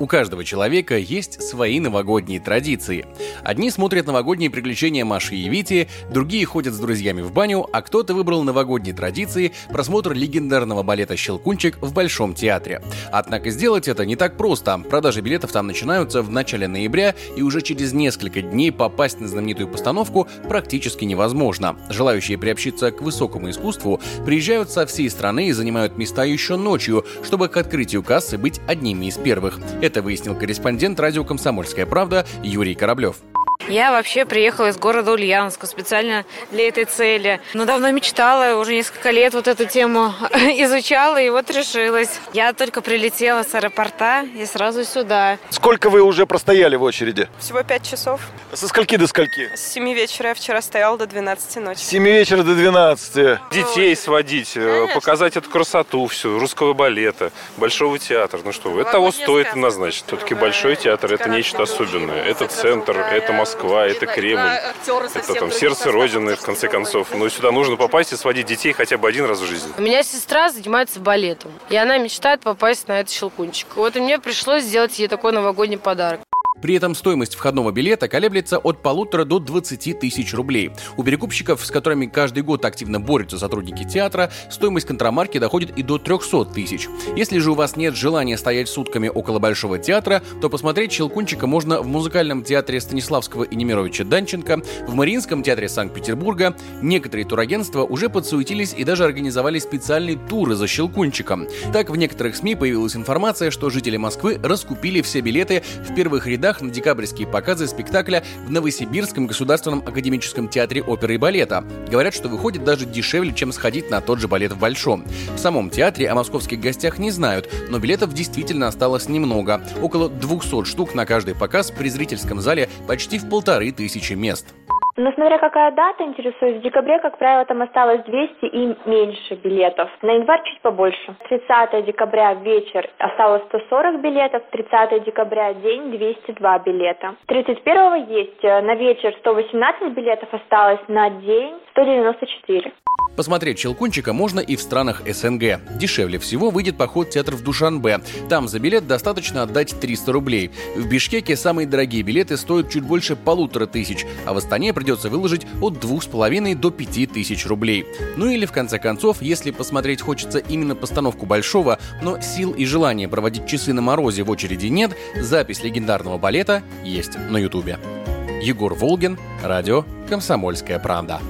У каждого человека есть свои новогодние традиции. Одни смотрят новогодние приключения Маши и Вити, другие ходят с друзьями в баню, а кто-то выбрал новогодние традиции просмотр легендарного балета «Щелкунчик» в Большом театре. Однако сделать это не так просто. Продажи билетов там начинаются в начале ноября, и уже через несколько дней попасть на знаменитую постановку практически невозможно. Желающие приобщиться к высокому искусству приезжают со всей страны и занимают места еще ночью, чтобы к открытию кассы быть одними из первых. Это выяснил корреспондент радио «Комсомольская правда» Юрий Кораблев. Я вообще приехала из города Ульяновска специально для этой цели. Но давно мечтала, уже несколько лет вот эту тему изучала и вот решилась. Я только прилетела с аэропорта и сразу сюда. Сколько вы уже простояли в очереди? Всего пять часов. Со скольки до скольки? С 7 вечера я вчера стояла до 12 ночи. С 7 вечера до 12. Детей сводить, э, Конечно. показать эту красоту всю, русского балета, большого театра. Ну что, вы, это того стоит однозначно. Все-таки большой театр это нечто особенное. Это центр, это Москва, это Кремль. Это там сердце Родины, в конце концов. Но сюда нужно попасть и сводить детей хотя бы один раз в жизни. У меня сестра занимается балетом, и она мечтает попасть на этот щелкунчик. Вот и мне пришлось сделать ей такой новогодний подарок. При этом стоимость входного билета колеблется от полутора до 20 тысяч рублей. У перекупщиков, с которыми каждый год активно борются сотрудники театра, стоимость контрамарки доходит и до 300 тысяч. Если же у вас нет желания стоять сутками около Большого театра, то посмотреть «Щелкунчика» можно в музыкальном театре Станиславского и Немировича Данченко, в Мариинском театре Санкт-Петербурга. Некоторые турагентства уже подсуетились и даже организовали специальные туры за «Щелкунчиком». Так, в некоторых СМИ появилась информация, что жители Москвы раскупили все билеты в первых рядах на декабрьские показы спектакля в Новосибирском государственном академическом театре оперы и балета. Говорят, что выходит даже дешевле, чем сходить на тот же балет в Большом. В самом театре о московских гостях не знают, но билетов действительно осталось немного. Около 200 штук на каждый показ при зрительском зале почти в полторы тысячи мест. Но смотря какая дата интересует, в декабре, как правило, там осталось 200 и меньше билетов. На январь чуть побольше. 30 декабря вечер осталось 140 билетов, 30 декабря день 202 билета. 31 есть э, на вечер 118 билетов осталось, на день 194. Посмотреть «Щелкунчика» можно и в странах СНГ. Дешевле всего выйдет поход в театр в Душанбе. Там за билет достаточно отдать 300 рублей. В Бишкеке самые дорогие билеты стоят чуть больше полутора тысяч, а в Астане придется выложить от двух с половиной до пяти тысяч рублей. Ну или в конце концов, если посмотреть хочется именно постановку Большого, но сил и желания проводить часы на морозе в очереди нет, запись легендарного балета есть на Ютубе. Егор Волгин, радио «Комсомольская правда».